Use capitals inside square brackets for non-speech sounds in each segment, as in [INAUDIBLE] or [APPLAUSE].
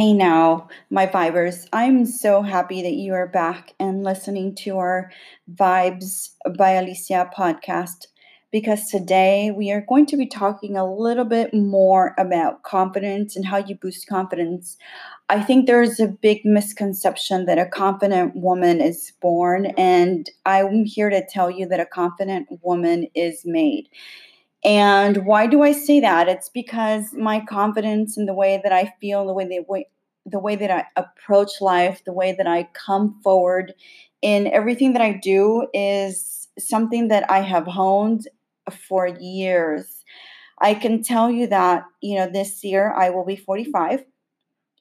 Hey now, my vibers. I'm so happy that you are back and listening to our Vibes by Alicia podcast because today we are going to be talking a little bit more about confidence and how you boost confidence. I think there's a big misconception that a confident woman is born, and I'm here to tell you that a confident woman is made. And why do I say that? It's because my confidence in the way that I feel, the way the the way that I approach life, the way that I come forward in everything that I do is something that I have honed for years. I can tell you that, you know, this year I will be 45.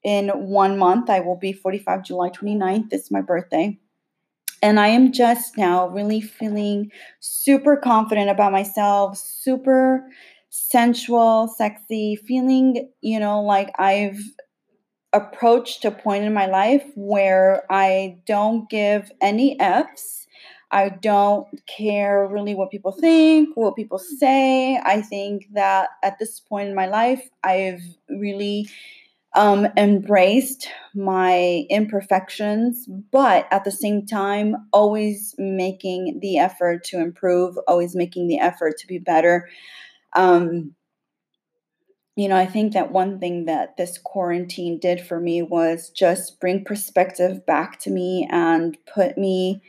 In one month, I will be 45, July 29th. It's my birthday. And I am just now really feeling super confident about myself, super sensual, sexy, feeling, you know, like I've approached a point in my life where I don't give any F's. I don't care really what people think, what people say. I think that at this point in my life, I've really um, embraced my imperfections, but at the same time, always making the effort to improve, always making the effort to be better. Um, you know, I think that one thing that this quarantine did for me was just bring perspective back to me and put me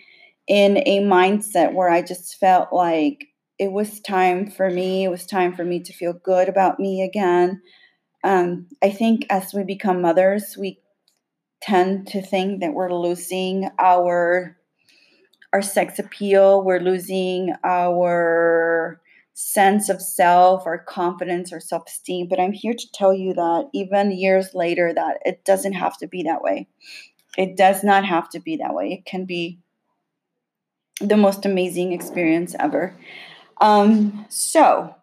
in a mindset where I just felt like it was time for me. It was time for me to feel good about me again. Um, I think as we become mothers, we tend to think that we're losing our our sex appeal, we're losing our sense of self, our confidence, our self-esteem. But I'm here to tell you that even years later, that it doesn't have to be that way. It does not have to be that way. It can be the most amazing experience ever. Um, so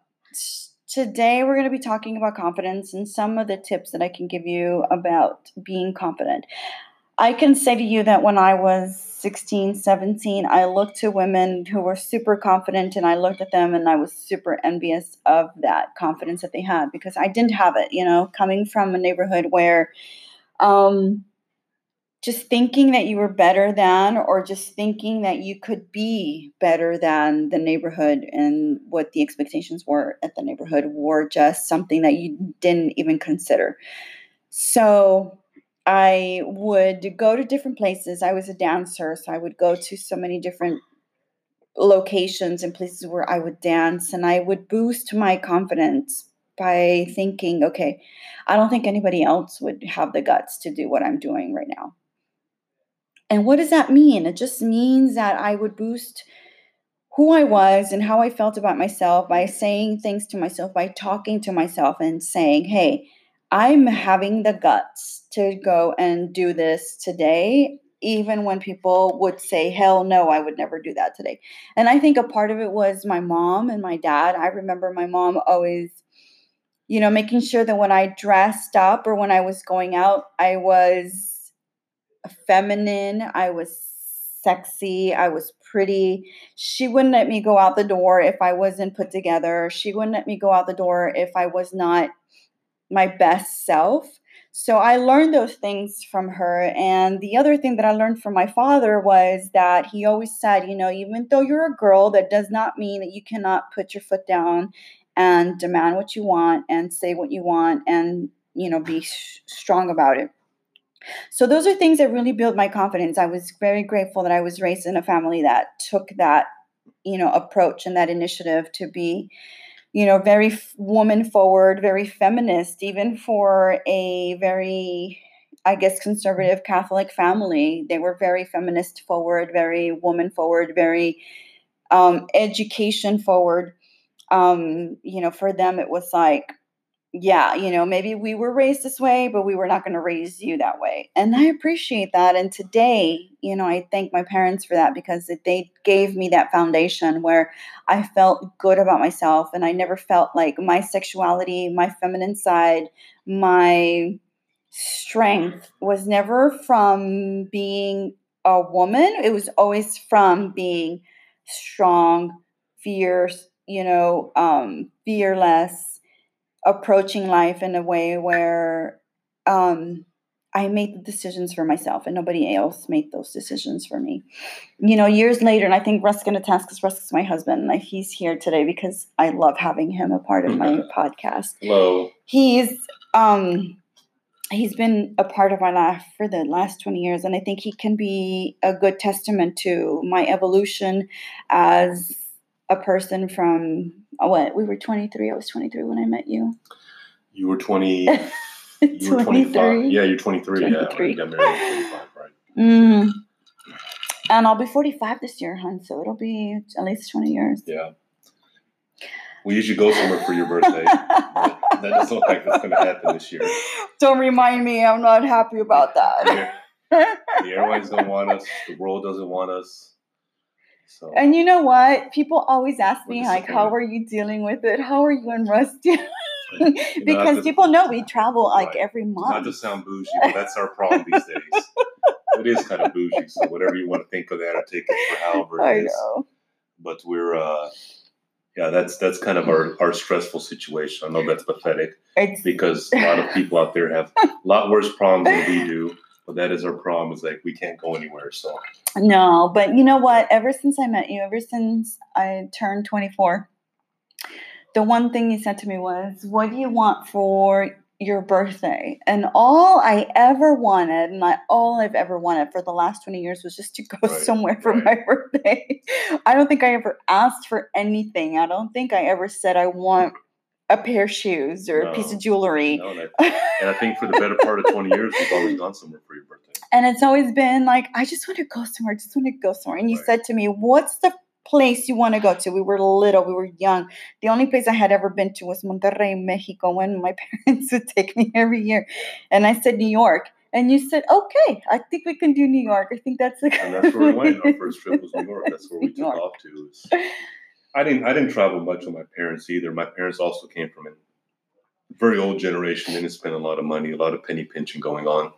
Today, we're going to be talking about confidence and some of the tips that I can give you about being confident. I can say to you that when I was 16, 17, I looked to women who were super confident and I looked at them and I was super envious of that confidence that they had because I didn't have it, you know, coming from a neighborhood where um, just thinking that you were better than or just thinking that you could be better than the neighborhood and what the expectations were at the neighborhood were just something that you didn't even consider. So i would go to different places. I was a dancer so i would go to so many different locations and places where i would dance and i would boost my confidence by thinking okay i don't think anybody else would have the guts to do what i'm doing right now and what does that mean? It just means that I would boost who I was and how I felt about myself by saying things to myself, by talking to myself and saying, hey, I'm having the guts to go and do this today, even when people would say, hell no, I would never do that today. And I think a part of it was my mom and my dad. I remember my mom always, you know, making sure that when I dressed up or when I was going out, I was feminine. I was sexy. I was pretty. She wouldn't let me go out the door if I wasn't put together. She wouldn't let me go out the door if I was not my best self. So I learned those things from her. And the other thing that I learned from my father was that he always said, you know, even though you're a girl, that does not mean that you cannot put your foot down and demand what you want and say what you want and, you know, be sh- strong about it. So those are things that really built my confidence. I was very grateful that I was raised in a family that took that, you know, approach and that initiative to be, you know, very f- woman forward, very feminist, even for a very I guess conservative Catholic family. They were very feminist forward, very woman forward, very um, education forward. Um, you know, for them it was like yeah, you know, maybe we were raised this way, but we were not going to raise you that way. And I appreciate that. And today, you know, I thank my parents for that because they gave me that foundation where I felt good about myself and I never felt like my sexuality, my feminine side, my strength was never from being a woman. It was always from being strong, fierce, you know, um, fearless approaching life in a way where um, I made the decisions for myself and nobody else made those decisions for me. You know, years later, and I think Russ can attest because Russ is my husband. Like he's here today because I love having him a part of my podcast. Hello. He's um he's been a part of my life for the last 20 years and I think he can be a good testament to my evolution as a person from what we were 23 I was 23 when I met you. You were 20. [LAUGHS] You were 25. Yeah, you're 23. 23. Yeah, when you got married 25, right? Mm. And I'll be 45 this year, hun. So it'll be at least 20 years. Yeah. We usually go somewhere for your birthday. that doesn't look like that's going to happen this year. Don't remind me. I'm not happy about that. the airlines don't want us. The world doesn't want us. So. And you know what? People always ask me, like, how are you dealing with it? How are you and Russ [LAUGHS] dealing because people know we travel like right. every month. Not to sound bougie, but that's our problem these days. it is kind of bougie, so whatever you want to think of that or take it for however [LAUGHS] it I is. Know. But we're uh yeah, that's that's kind of our, our stressful situation. I know that's pathetic it's, because a lot of people out there have a lot worse problems than we do. But that is our problem. Is like we can't go anywhere. So no, but you know what? Ever since I met you, ever since I turned twenty four, the one thing you said to me was, What do you want for your birthday? And all I ever wanted, and I, all I've ever wanted for the last 20 years was just to go right, somewhere for right. my [LAUGHS] birthday. I don't think I ever asked for anything. I don't think I ever said I want a pair of shoes or no, a piece of jewelry. No, and, I, and I think for the better part of 20 years, we've always gone somewhere for your birthday. And it's always been like, I just want to go somewhere, I just want to go somewhere. And you right. said to me, What's the place you want to go to. We were little, we were young. The only place I had ever been to was Monterrey, Mexico, when my [LAUGHS] parents would take me every year. And I said New York. And you said, okay, I think we can do New York. I think that's a And that's where we went. Our [LAUGHS] first trip was New York. That's where we took off to. [LAUGHS] I didn't I didn't travel much with my parents either. My parents also came from a very old generation. They didn't spend a lot of money, a lot of penny pinching going on.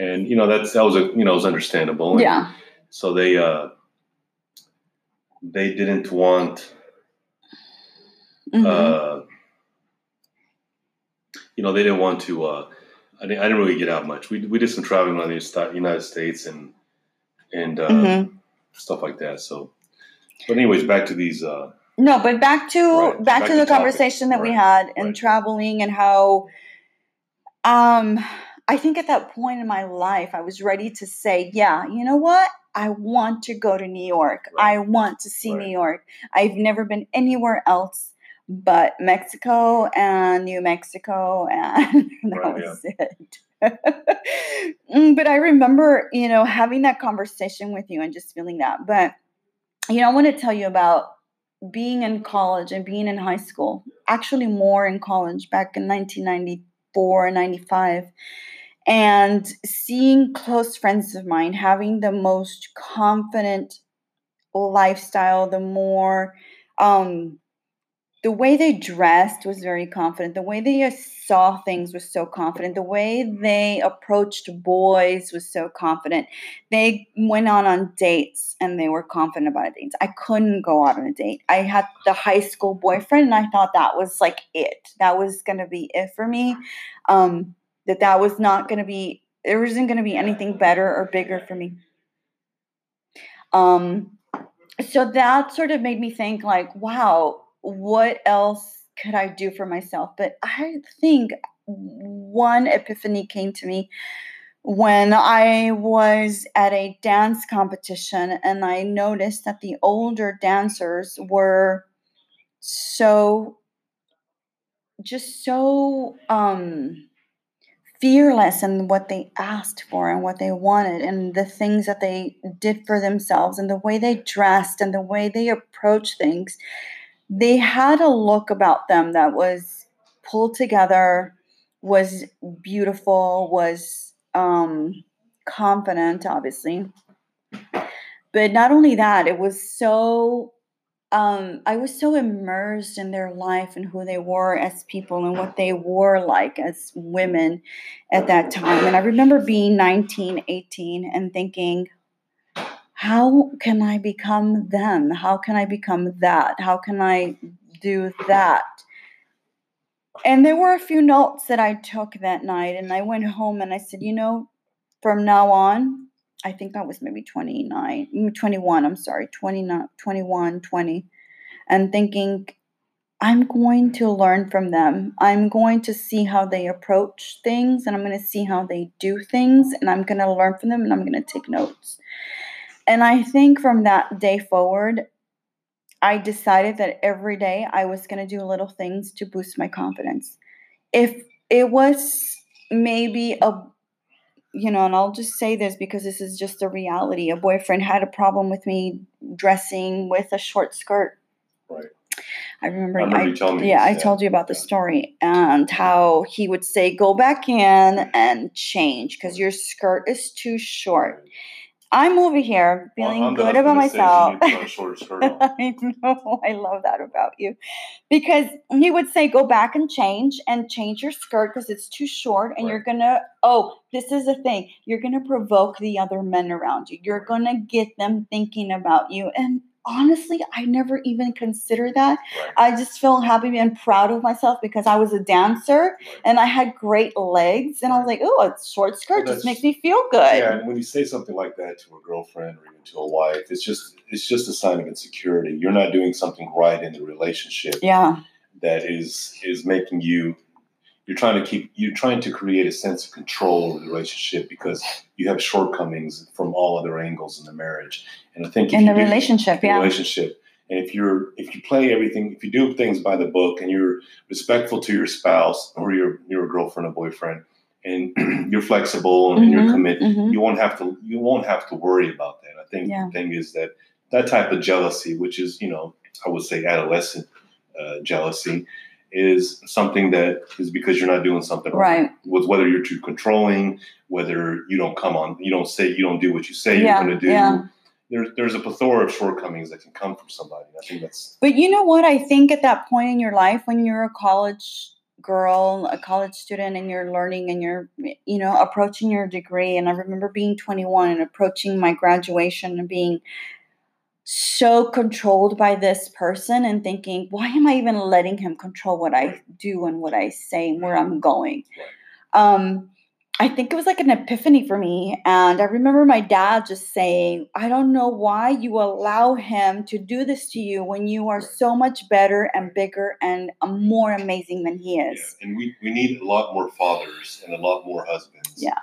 And you know, that's that was a you know, it was understandable. And yeah. So they uh they didn't want mm-hmm. uh, you know they didn't want to uh, I, didn't, I didn't really get out much we, we did some traveling around the united states and and uh, mm-hmm. stuff like that so but anyways back to these uh, no but back to right, back, back, to, to the topic. conversation that right. we had and right. traveling and how um i think at that point in my life i was ready to say yeah you know what I want to go to New York. I want to see. New York. I've never been anywhere else but Mexico and New Mexico, and [LAUGHS] that right, was yeah. it. [LAUGHS] Mm, but I remember, you know, having that conversation with you and just feeling that. But, you know, I want to tell you about being in college and being in high school, actually, more in college back in 1994, 95 and seeing close friends of mine having the most confident lifestyle the more um the way they dressed was very confident. The way they saw things was so confident. The way they approached boys was so confident. They went on on dates and they were confident about dates. I couldn't go out on a date. I had the high school boyfriend and i thought that was like it. That was going to be it for me. Um that that was not going to be there wasn't going to be anything better or bigger for me. Um so that sort of made me think like wow what else could i do for myself but i think one epiphany came to me when I was at a dance competition and I noticed that the older dancers were so just so um fearless in what they asked for and what they wanted and the things that they did for themselves and the way they dressed and the way they approached things. They had a look about them that was pulled together, was beautiful, was um, confident, obviously. But not only that, it was so um, I was so immersed in their life and who they were as people and what they were like as women at that time. And I remember being 19, 18 and thinking, how can I become them? How can I become that? How can I do that? and there were a few notes that I took that night, and I went home and I said, you know, from now on, I think I was maybe 29, mm, 21, I'm sorry, 29, 21, 20, and thinking, I'm going to learn from them. I'm going to see how they approach things and I'm going to see how they do things and I'm going to learn from them and I'm going to take notes. And I think from that day forward, I decided that every day I was going to do little things to boost my confidence. If it was maybe a you know, and I'll just say this because this is just a reality. A boyfriend had a problem with me dressing with a short skirt. Right. I remember, I remember I, yeah, I told you about the story and how he would say, "Go back in and change because your skirt is too short." I'm over here feeling well, good about myself. [LAUGHS] I know. I love that about you. Because he would say, go back and change and change your skirt because it's too short. And right. you're going to, oh, this is the thing. You're going to provoke the other men around you. You're going to get them thinking about you. And honestly, I never even considered that. I just feel happy and proud of myself because I was a dancer and I had great legs. And I was like, oh, a short skirt well, just makes me feel good. Yeah, and when you say something like that to a girlfriend or even to a wife, it's just it's just a sign of insecurity. You're not doing something right in the relationship. Yeah. That is is making you you're trying to keep you're trying to create a sense of control over the relationship because you have shortcomings from all other angles in the marriage and i think in the relationship do, yeah relationship and if you're if you play everything if you do things by the book and you're respectful to your spouse or your your girlfriend or boyfriend and [CLEARS THROAT] you're flexible and, mm-hmm, you're committed mm-hmm. you won't have to you won't have to worry about that i think yeah. the thing is that that type of jealousy which is you know i would say adolescent uh, jealousy is something that is because you're not doing something right. With whether you're too controlling, whether you don't come on, you don't say, you don't do what you say yeah, you're going to do. Yeah. There's there's a plethora of shortcomings that can come from somebody. I think that's. But you know what? I think at that point in your life, when you're a college girl, a college student, and you're learning and you're, you know, approaching your degree, and I remember being 21 and approaching my graduation and being so controlled by this person and thinking, why am I even letting him control what I do and what I say and where I'm going? Um, I think it was like an epiphany for me. And I remember my dad just saying, I don't know why you allow him to do this to you when you are so much better and bigger and more amazing than he is. Yeah. And we, we need a lot more fathers and a lot more husbands. Yeah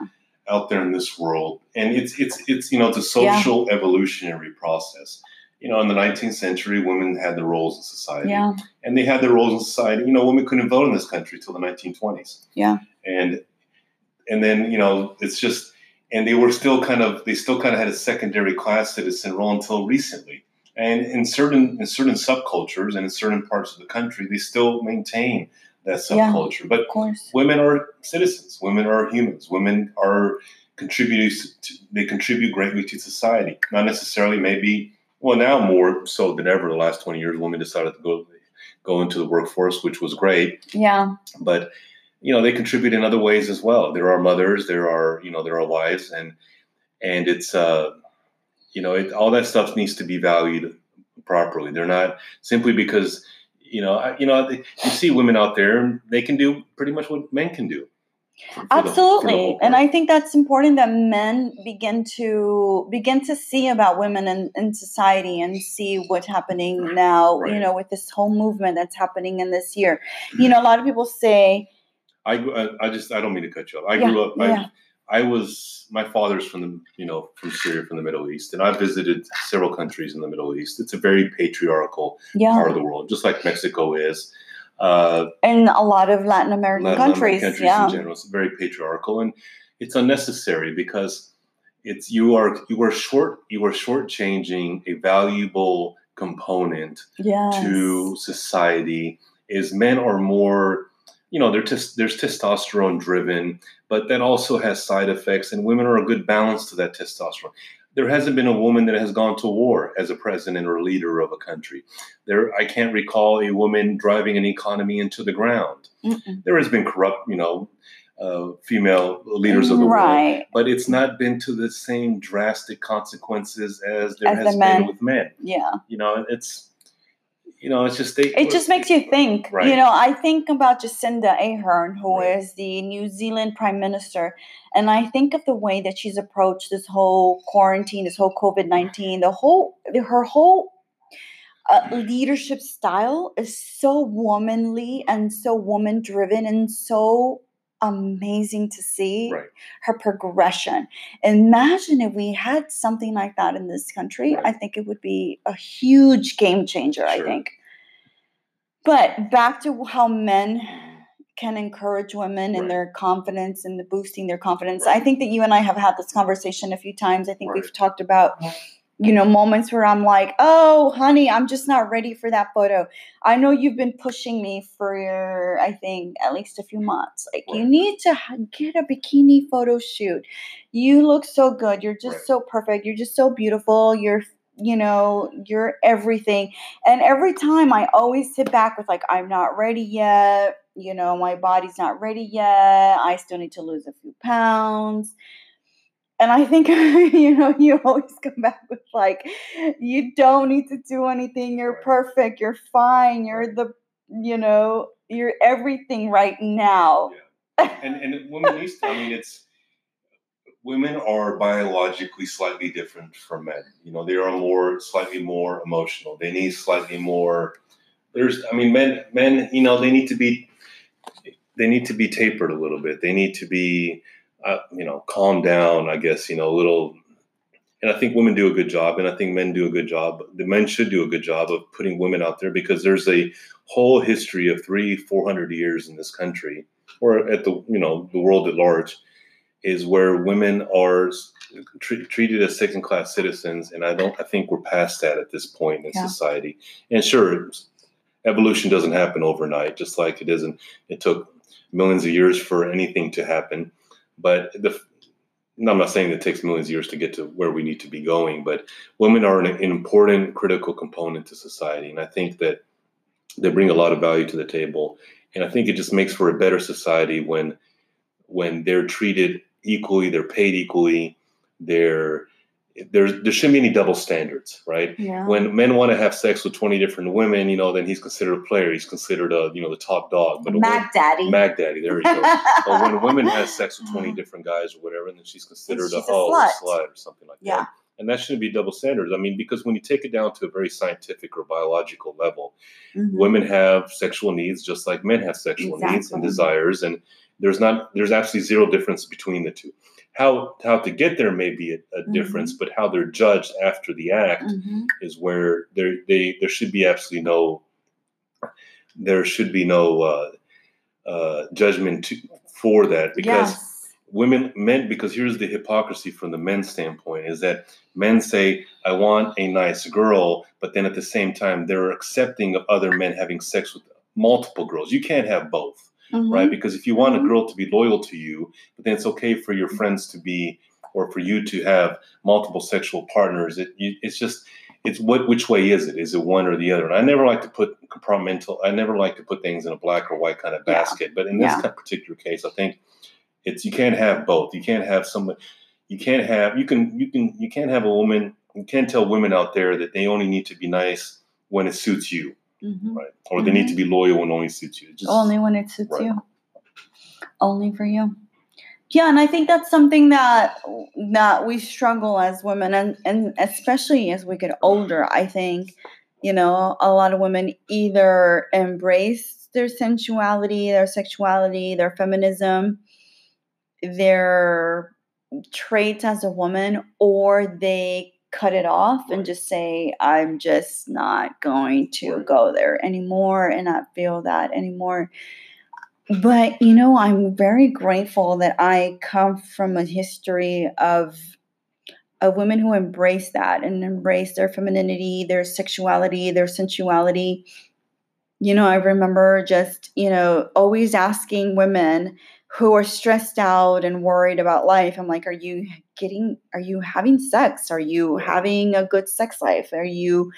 out there in this world and it's it's it's you know it's a social yeah. evolutionary process you know, in the 19th century, women had their roles in society. Yeah. And they had their roles in society. You know, women couldn't vote in this country till the 1920s. Yeah. And and then, you know, it's just and they were still kind of they still kind of had a secondary class citizen role until recently. And in certain in certain subcultures and in certain parts of the country, they still maintain that subculture. Yeah, but women are citizens. Women are humans. Women are contributors. To, they contribute greatly to society. Not necessarily maybe well, now more so than ever, the last 20 years, women decided to go go into the workforce, which was great. Yeah. But you know, they contribute in other ways as well. There are mothers, there are you know, there are wives, and and it's uh, you know, it, all that stuff needs to be valued properly. They're not simply because you know, you know, you see women out there, they can do pretty much what men can do. Absolutely. and I think that's important that men begin to begin to see about women in, in society and see what's happening now, right. you know, with this whole movement that's happening in this year. You mm-hmm. know, a lot of people say I I just I don't mean to cut you off. I yeah, grew up yeah. I, I was my father's from the you know from Syria from the Middle East and I visited several countries in the Middle East. It's a very patriarchal yeah. part of the world, just like Mexico is uh, in a lot of Latin American Latin countries, countries yeah. in general. It's very patriarchal, and it's unnecessary because it's you are you are short you are shortchanging a valuable component yes. to society. Is men are more you know, they're tes- there's testosterone driven, but that also has side effects, and women are a good balance to that testosterone there hasn't been a woman that has gone to war as a president or leader of a country. There, I can't recall a woman driving an economy into the ground. Mm-mm. There has been corrupt, you know, uh, female leaders of the right. world, but it's not been to the same drastic consequences as there as has the been with men. Yeah, you know, it's you know, it's just they. It just makes you think. Right. You know, I think about Jacinda Ahern, who right. is the New Zealand Prime Minister, and I think of the way that she's approached this whole quarantine, this whole COVID nineteen, the whole her whole uh, leadership style is so womanly and so woman driven and so amazing to see right. her progression. Imagine if we had something like that in this country. Right. I think it would be a huge game changer, sure. I think. But back to how men can encourage women right. in their confidence and the boosting their confidence. I think that you and I have had this conversation a few times. I think we've talked about you know, moments where I'm like, oh, honey, I'm just not ready for that photo. I know you've been pushing me for, I think, at least a few months. Like, right. you need to get a bikini photo shoot. You look so good. You're just right. so perfect. You're just so beautiful. You're, you know, you're everything. And every time I always sit back with, like, I'm not ready yet. You know, my body's not ready yet. I still need to lose a few pounds and I think, [LAUGHS] you know, you always come back with like, you don't need to do anything. You're perfect. You're fine. You're the, you know, you're everything right now. Yeah. And, and women to, I mean, it's, women are biologically slightly different from men. You know, they are more, slightly more emotional. They need slightly more, there's, I mean, men, men, you know, they need to be, they need to be tapered a little bit. They need to be, uh, you know, calm down, I guess, you know, a little. And I think women do a good job, and I think men do a good job. The men should do a good job of putting women out there because there's a whole history of three, four hundred years in this country, or at the you know the world at large, is where women are tre- treated as second class citizens, and I don't. I think we're past that at this point in yeah. society. And sure, evolution doesn't happen overnight, just like it isn't. It took millions of years for anything to happen but the I'm not saying it takes millions of years to get to where we need to be going, but women are an, an, important, critical component to society, and I think that they bring a lot of value to the table. And I think it just makes for a better society when when they're treated equally, they're paid equally, they're there's there shouldn't be any double standards, right? Yeah. When men want to have sex with twenty different women, you know, then he's considered a player. He's considered a you know the top dog. But Mag Daddy. Mag Daddy. There we go. [LAUGHS] but when a woman has sex with twenty different guys or whatever, then she's considered she's a, a, oh, slut. slut or something like yeah. that. And that shouldn't be double standards. I mean, because when you take it down to a very scientific or biological level, mm-hmm. women have sexual needs just like men have sexual exactly. needs and desires, and there's not there's absolutely zero difference between the two how how to get there may be a, a mm-hmm. difference, but how they're judged after the act mm-hmm. is where there they there should be absolutely no there should be no uh, uh, judgment to, for that because yes. women men because here's the hypocrisy from the men's standpoint is that men say I want a nice girl, but then at the same time they're accepting of other men having sex with multiple girls. You can't have both mm-hmm. right? Because if you want mm-hmm. a girl to be loyal to you, but then it's okay for your friends to be or for you to have multiple sexual partners. It, it's just it's what which way is it? Is it one or the other? And I never like to put compartmental. I never like to put things in a black or white kind of basket. Yeah. But in this yeah. particular case, I think it's you can't have both. You can't have someone. You can't have you can you can you can't have a woman. You can't tell women out there that they only need to be nice when it suits you mm-hmm. right? Or mm-hmm. they need to be loyal when only suits you. Just, only when it suits right. you. Only for you. Yeah, and I think that's something that that we struggle as women, and and especially as we get older. I think you know a lot of women either embrace their sensuality, their sexuality, their feminism, their traits as a woman, or they cut it off and just say, I'm just not going to go there anymore and not feel that anymore. But, you know, I'm very grateful that I come from a history of of women who embrace that and embrace their femininity, their sexuality, their sensuality. You know, I remember just, you know, always asking women who are stressed out and worried about life. I'm like, are you getting, are you having sex? Are you having a good sex life? Are you,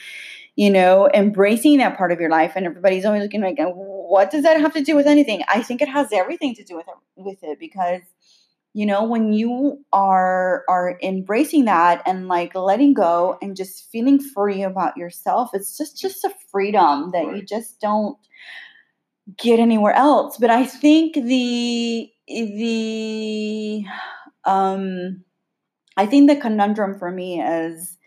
you know, embracing that part of your life? And everybody's always looking like, what does that have to do with anything? I think it has everything to do with it, with it because you know when you are are embracing that and like letting go and just feeling free about yourself it's just just a freedom that right. you just don't get anywhere else but i think the the um i think the conundrum for me is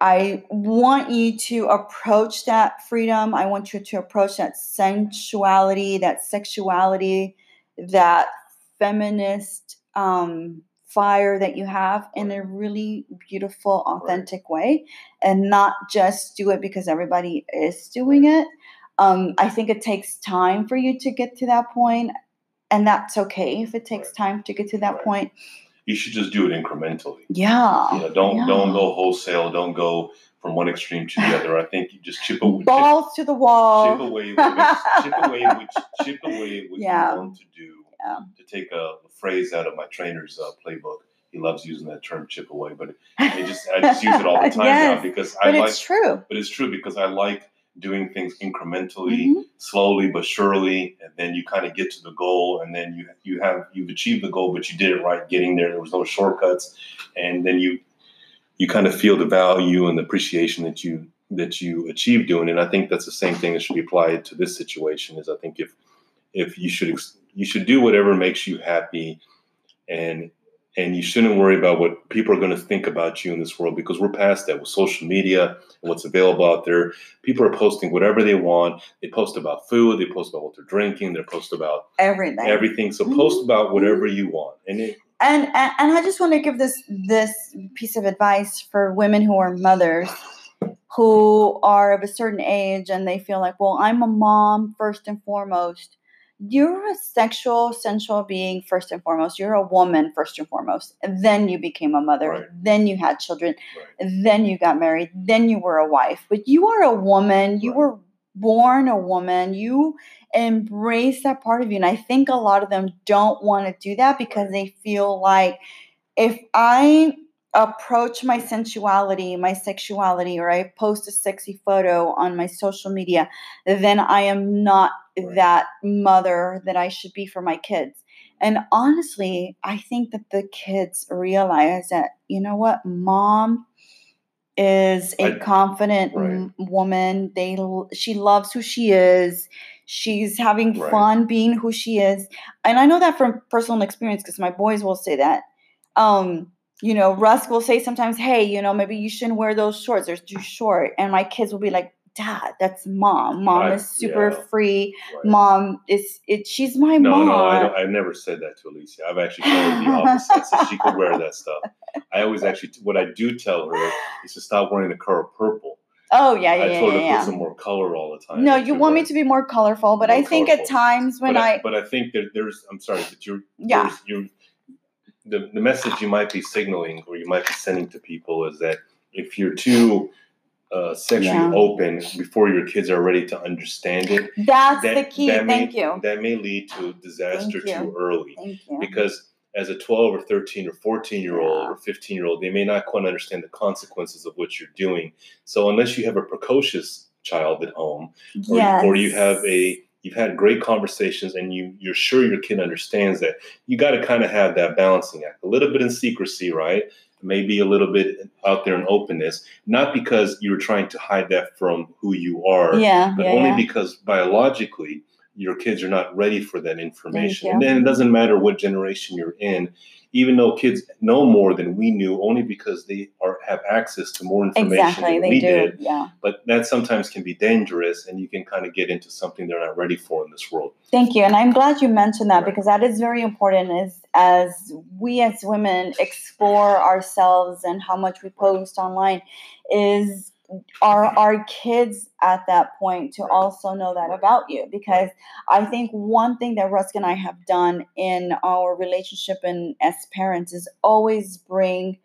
i want you to approach that freedom. I want you to approach that sensuality that sexuality that feminist um, fire that you have in a really beautiful, authentic way, and not just do it because everybody is doing it. Um, I think it takes time for you to get to that point, and that's okay if it takes time to get to that point. You should just do it incrementally. Yeah. You know, don't yeah. don't go wholesale. Don't go from one extreme to the [LAUGHS] other. I think you just chip away. Balls chip, to the wall. Chip away. chip away. [LAUGHS] Which, chip away what yeah. you want to do yeah. to take a phrase out of my trainer's uh, playbook. He loves using that term "chip away," but [LAUGHS] I just I just use it all the time yes, now because I like. It's true. But it's true because I like doing things incrementally, mm-hmm. slowly but surely, and then you kind of get to the goal, and then you you have you've achieved the goal, but you did it right getting there. There was no shortcuts, and then you you kind of feel the value and the appreciation that you that you achieve doing it. And I think that's the same thing that should be applied to this situation. Is I think if if you should you should do whatever makes you happy and and you shouldn't worry about what people are going to think about you in this world because we're past that with social media and what's available out there. People are posting whatever they want. They post about food, they post about what they're drinking, they post about everything. Everything. So mm-hmm. post about whatever you want. And, it, and and and I just want to give this this piece of advice for women who are mothers who are of a certain age and they feel like, well, I'm a mom first and foremost you're a sexual, sensual being first and foremost. You're a woman first and foremost. And then you became a mother. Right. Then you had children. Right. Then you got married. Then you were a wife. But you are a woman. You right. were born a woman. You embrace that part of you. And I think a lot of them don't want to do that because they feel like if I approach my sensuality, my sexuality, or I post a sexy photo on my social media, then I am not that mother that I should be for my kids. And honestly, I think that the kids realize that, you know what, mom is a I, confident right. woman. They she loves who she is. She's having right. fun being who she is. And I know that from personal experience because my boys will say that. Um, you know, Russ will say sometimes, hey, you know, maybe you shouldn't wear those shorts. They're too short. And my kids will be like, Dad, that's mom. Mom I, is super yeah, free. Right. Mom is it. She's my no, mom. No, no, I have never said that to Alicia. I've actually told her the [LAUGHS] opposite. so she could wear that stuff. I always actually, what I do tell her is to stop wearing the color purple. Oh yeah, yeah, I told yeah, her yeah. put some more color all the time. No, you want me to be more colorful, but more I think colorful. at times when but I, I, but I think that there's. I'm sorry, but you're yeah you're the, the message you might be signaling or you might be sending to people is that if you're too uh, sexually yeah. open before your kids are ready to understand it, that's that, the key. That Thank may, you. That may lead to disaster too early. Because as a 12 or 13 or 14 year old or 15 year old, they may not quite understand the consequences of what you're doing. So unless you have a precocious child at home, or, yes. or you have a you've had great conversations and you you're sure your kid understands that you got to kind of have that balancing act a little bit in secrecy right maybe a little bit out there in openness not because you're trying to hide that from who you are yeah but yeah, only yeah. because biologically your kids are not ready for that information and then it doesn't matter what generation you're in even though kids know more than we knew only because they are have access to more information exactly, than they we do. did. Yeah. But that sometimes can be dangerous and you can kind of get into something they're not ready for in this world. Thank you. And I'm glad you mentioned that right. because that is very important as as we as women explore ourselves and how much we post online is are our kids at that point to also know that about you? Because i think one thing that Russ and i have done in our relationship and as parents is always bring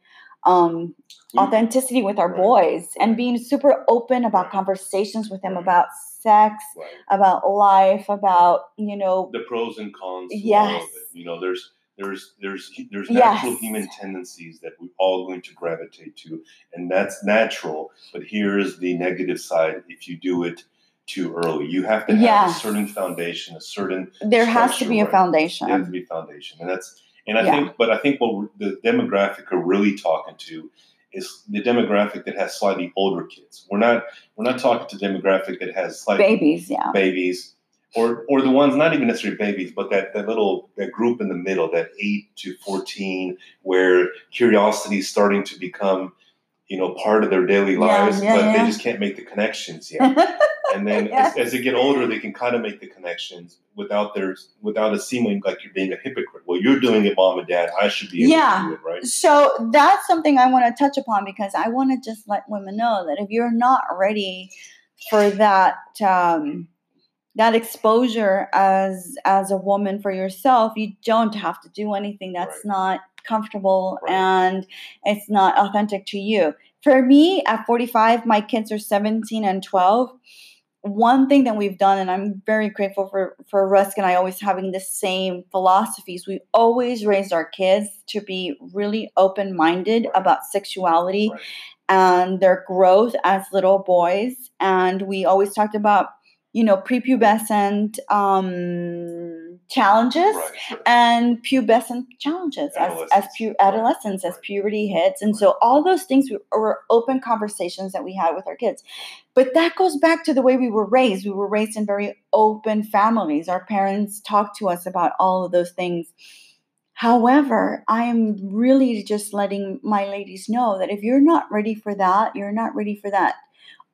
um, authenticity with our boys and being super open about conversations with them about sex about life about you know the pros and cons yes. You know there's there's there's there's natural human tendencies that we're all going to gravitate to and that's natural but here's the negative side if you do it too early you have to have yes. a certain foundation a certain there has to be a foundation there has to be a foundation and that's And I yeah. think, but I think what the demographic are really talking to is the demographic that has slightly older kids. We're not we're not talking to demographic that has slightly babies, yeah, babies, or or the ones not even necessarily babies, but that that little that group in the middle, that eight to fourteen, where curiosity is starting to become you know part of their daily lives, yeah, yeah, but yeah. they just can't make the connections yet. [LAUGHS] and then as, as, they get older, they can kind of make the connections without their without it seeming like you're being a hypocrite. Well, you're doing it, mom and dad. I should be able yeah. to do it, right? So that's something I want to touch upon because I want to just let women know that if you're not ready for that. Um, that exposure as as a woman for yourself you don't have to do anything that's right. not comfortable right. and it's not authentic to you for me at 45 my kids are 17 and 12 one thing that we've done, and I'm very grateful for for Russ and I always having the same philosophies. We always raised our kids to be really open minded about sexuality right. and their growth as little boys, and we always talked about you know prepubescent um, challenges right, sure. and pubescent challenges as as pu- adolescence right. as puberty hits. And so all those things were open conversations that we had with our kids. But that goes back to the way we were raised. We were raised in very open families. Our parents talked to us about all of those things. However, I am really just letting my ladies know that if you're not ready for that, you're not ready for that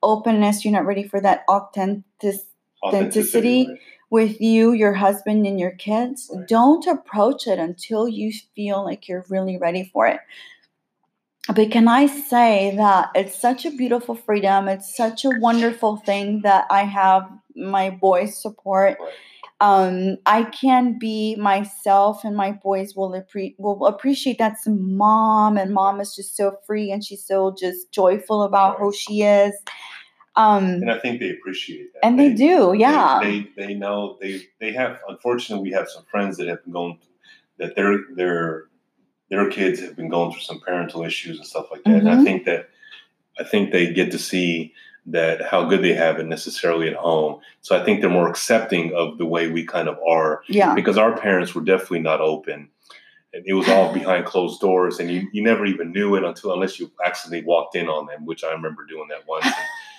openness, you're not ready for that authentic, authenticity, with you, your husband, and your kids. Right. Don't approach it until you feel like you're really ready for it. But can I say that it's such a beautiful freedom? It's such a wonderful thing that I have my boys' support. Right. Um, I can be myself, and my boys will, appre- will appreciate that's mom, and mom is just so free and she's so just joyful about who she is. Um, and I think they appreciate that. And they, they do, yeah. They, they, they know they they have. Unfortunately, we have some friends that have been going that their their their kids have been going through some parental issues and stuff like that. Mm-hmm. And I mm-hmm. think that I think they get to see that how good they have it necessarily at home. So I think they're more accepting of the way we kind of are. Yeah. Because our parents were definitely not open and it was all [LAUGHS] behind closed doors and you, you never even knew it until unless you accidentally walked in on them which i remember doing that once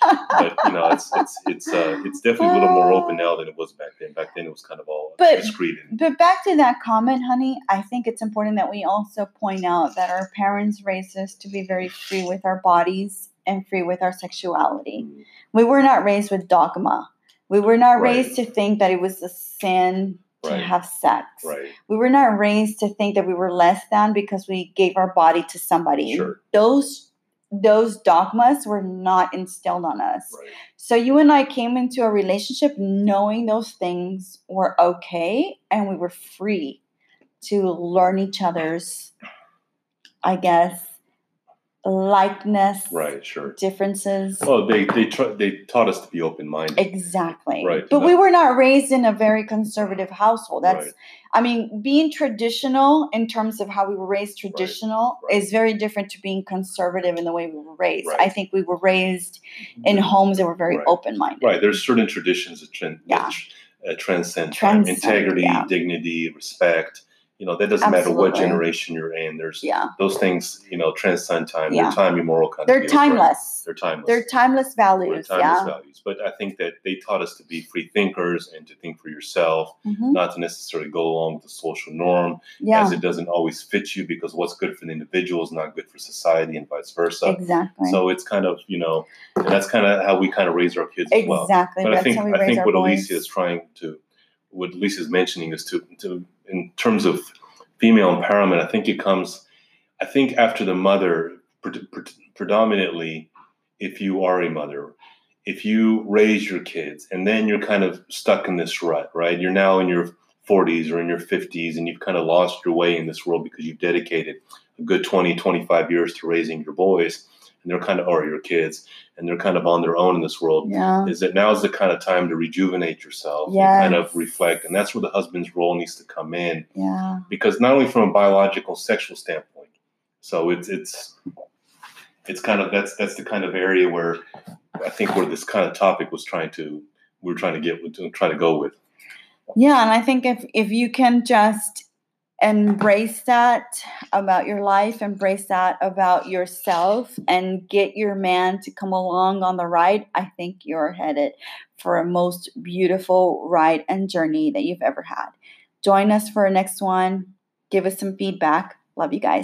but you know it's it's it's uh, it's definitely a little more open now than it was back then back then it was kind of all but, discreet and, but back to that comment honey i think it's important that we also point out that our parents raised us to be very free with our bodies and free with our sexuality mm-hmm. we were not raised with dogma we were not right. raised to think that it was a sin to have sex. Right. We were not raised to think that we were less than because we gave our body to somebody. Sure. Those those dogmas were not instilled on us. Right. So you and I came into a relationship knowing those things were okay and we were free to learn each other's I guess likeness, right? Sure. Differences. oh they they tra- they taught us to be open minded. Exactly. Right. But we were not raised in a very conservative household. That's, right. I mean, being traditional in terms of how we were raised, traditional right. Right. is very different to being conservative in the way we were raised. I think we were raised in homes that were very open minded. Right. There's certain traditions that, trend, yeah. that uh, transcend, transcend integrity, yeah. dignity, respect you know that doesn't Absolutely. matter what generation you're in there's yeah. those things you know transcend time yeah. they're time immortal kind they're timeless they're timeless they're timeless values they're timeless yeah. values but i think that they taught us to be free thinkers and to think for yourself mm-hmm. not to necessarily go along with the social norm yeah. as it doesn't always fit you because what's good for the individual is not good for society and vice versa exactly so it's kind of you know and that's kind of how we kind of raise our kids exactly. as well but that's i think i think what boys. alicia is trying to what Alicia is mentioning is to, to in terms of female empowerment, I think it comes, I think after the mother, pre- pre- predominantly, if you are a mother, if you raise your kids and then you're kind of stuck in this rut, right? You're now in your 40s or in your 50s and you've kind of lost your way in this world because you've dedicated a good 20, 25 years to raising your boys and they're kind of, or your kids, and they're kind of on their own in this world. Yeah. Is that now is the kind of time to rejuvenate yourself yes. and kind of reflect. And that's where the husband's role needs to come in. Yeah. Because not only from a biological, sexual standpoint, so it's, it's, it's kind of that's that's the kind of area where I think where this kind of topic was trying to we are trying to get to try to go with. Yeah, and I think if if you can just embrace that about your life, embrace that about yourself, and get your man to come along on the ride, I think you're headed for a most beautiful ride and journey that you've ever had. Join us for our next one. Give us some feedback. Love you guys.